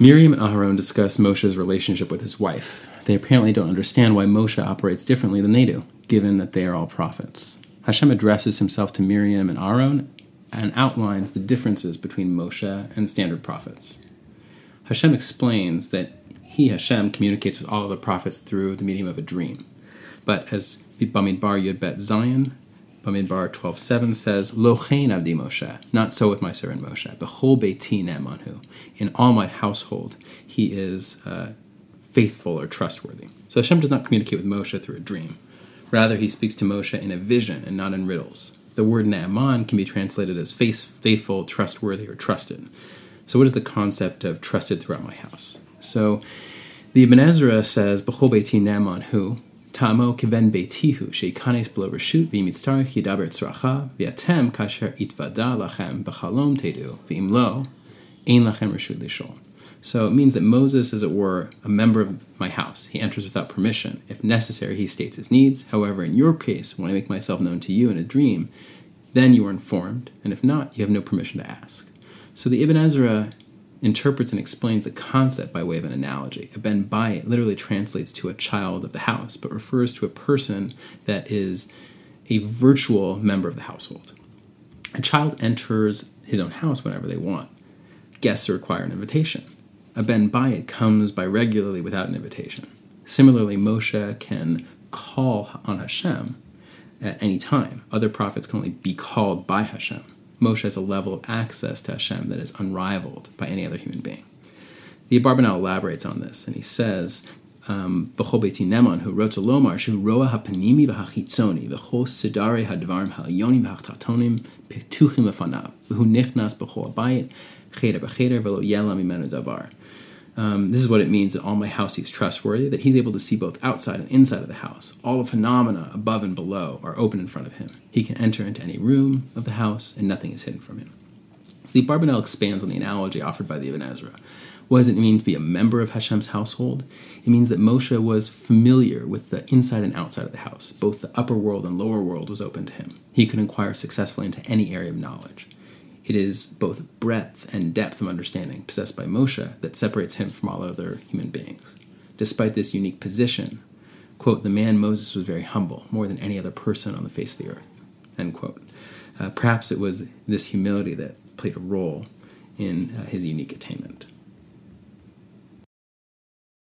Miriam and Aharon discuss Moshe's relationship with his wife. They apparently don't understand why Moshe operates differently than they do, given that they are all prophets. Hashem addresses himself to Miriam and Aaron and outlines the differences between Moshe and standard prophets. Hashem explains that he, Hashem, communicates with all of the prophets through the medium of a dream. But as Bamidbar Yud Bet Zayin, Bamidbar 12.7 says, Lochein Avdi Moshe, not so with my servant Moshe, Bechol Beiti Ne'emanhu, in all my household he is uh, faithful or trustworthy. So Hashem does not communicate with Moshe through a dream. Rather, he speaks to Moshe in a vision and not in riddles. The word ne'eman can be translated as faithful, trustworthy, or trusted. So, what is the concept of trusted throughout my house? So, the Ibn Ezra says, B'chol beiti Ne'eman hu, Tamo kiven beitihu, sheikanes b'lo reshut, v'imitztarich yidaber tzracha, v'yatem kasher itvada lachem b'chalom tedu, v'im lo, ein lachem reshut lishol. So it means that Moses, as it were, a member of my house. He enters without permission. If necessary, he states his needs. However, in your case, when I make myself known to you in a dream, then you are informed, and if not, you have no permission to ask. So the Ibn Ezra interprets and explains the concept by way of an analogy. A ben bayit literally translates to a child of the house, but refers to a person that is a virtual member of the household. A child enters his own house whenever they want. Guests require an invitation. A ben bayit comes by regularly without an invitation. Similarly, Moshe can call on Hashem at any time. Other prophets can only be called by Hashem. Moshe has a level of access to Hashem that is unrivaled by any other human being. The Abarbanel elaborates on this, and he says, um, ne'eman hu rotza lomar shu roa hapanimi v'hachitzoni v'chol sidare hadvarim ha'yonim v'hachtatonim petuchim lefanav v'hu nichnas b'chol abayit cheder b'cheder v'lo yela mimenu davar. Um, this is what it means that all my house he's trustworthy, that he's able to see both outside and inside of the house. All the phenomena above and below are open in front of him. He can enter into any room of the house, and nothing is hidden from him. So the Abarbanel expands on the analogy offered by the Ibn Ezra. What does it mean to be a member of Hashem's household? It means that Moshe was familiar with the inside and outside of the house. Both the upper world and lower world was open to him. He could inquire successfully into any area of knowledge. It is both breadth and depth of understanding possessed by Moshe that separates him from all other human beings. Despite this unique position, quote, the man Moses was very humble, more than any other person on the face of the earth, end quote. Uh, perhaps it was this humility that played a role in uh, his unique attainment.